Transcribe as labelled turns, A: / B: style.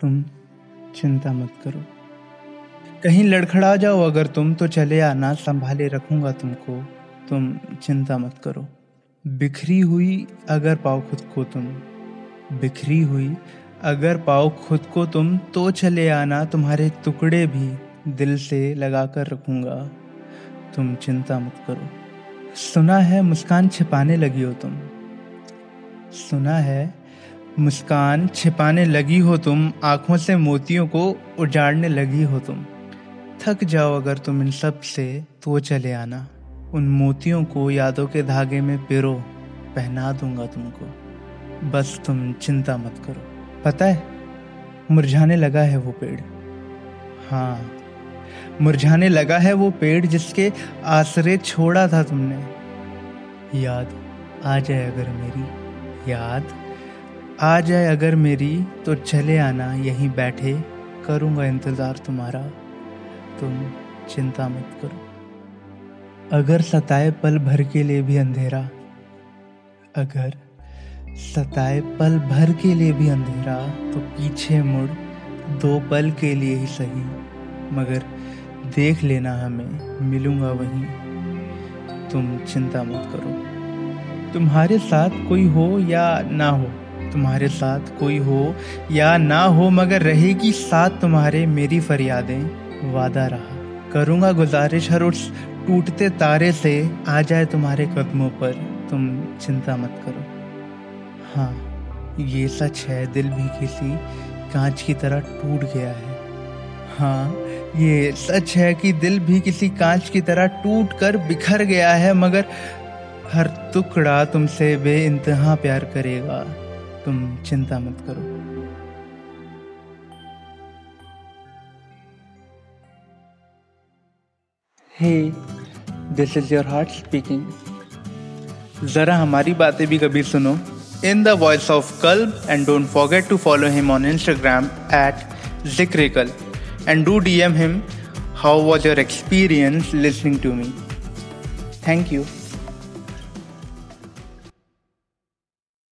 A: तुम चिंता मत करो। कहीं लड़खड़ा जाओ अगर तुम तो चले आना, संभाले रखूँगा तुमको। तुम चिंता मत करो। बिखरी हुई अगर पाओ खुद को तुम, बिखरी हुई अगर पाओ खुद को तुम तो चले आना, तुम्हारे टुकड़े भी दिल से लगा कर रखूँगा। तुम चिंता मत करो। सुना है मुस्कान छिपाने लगी हो तुम। सुना है मुस्कान छिपाने लगी हो तुम, आँखों से मोतियों को उजाड़ने लगी हो तुम। थक जाओ अगर तुम इन सबसे तो चले आना। उन मोतियों को यादों के धागे में पिरो, पहना दूँगा तुमको। बस तुम चिंता मत करो। पता है, मुरझाने लगा है वो पेड़। हाँ मुरझाने लगा है वो पेड़ जिसके आसरे छोड़ा था तुमने। याद आ जाए अगर मेरी याद। आ जाए अगर मेरी तो चले आना, यहीं बैठे, करूँगा इंतज़ार तुम्हारा। तुम चिंता मत करो। अगर सताए पल भर के लिए भी अंधेरा, अगर सताए पल भर के लिए भी अंधेरा तो पीछे मुड़ दो पल के लिए ही सही। मगर देख लेना हमें, मिलूँगा वहीं। तुम चिंता मत करो। तुम्हारे साथ कोई हो या ना हो तुम्हारे साथ कोई हो या ना हो, मगर रहेगी साथ तुम्हारे मेरी फरियादें। वादा रहा। करूँगा गुजारिश हर उस टूटते तारे से, आ जाए तुम्हारे कदमों पर। तुम चिंता मत करो। हाँ ये सच है, दिल भी किसी कांच की तरह टूट गया है। हाँ ये सच है कि दिल भी किसी कांच की तरह टूट कर बिखर गया है, मगर हर टुकड़ा तुमसे बे इंतहा प्यार करेगा। तुम चिंता मत करो। Hey this is your heart speaking जरा हमारी बातें भी कभी सुनो। In the voice of Qalb and don't forget to follow him on Instagram at जिक्रिकल and do D M him how was your experience listening to me thank you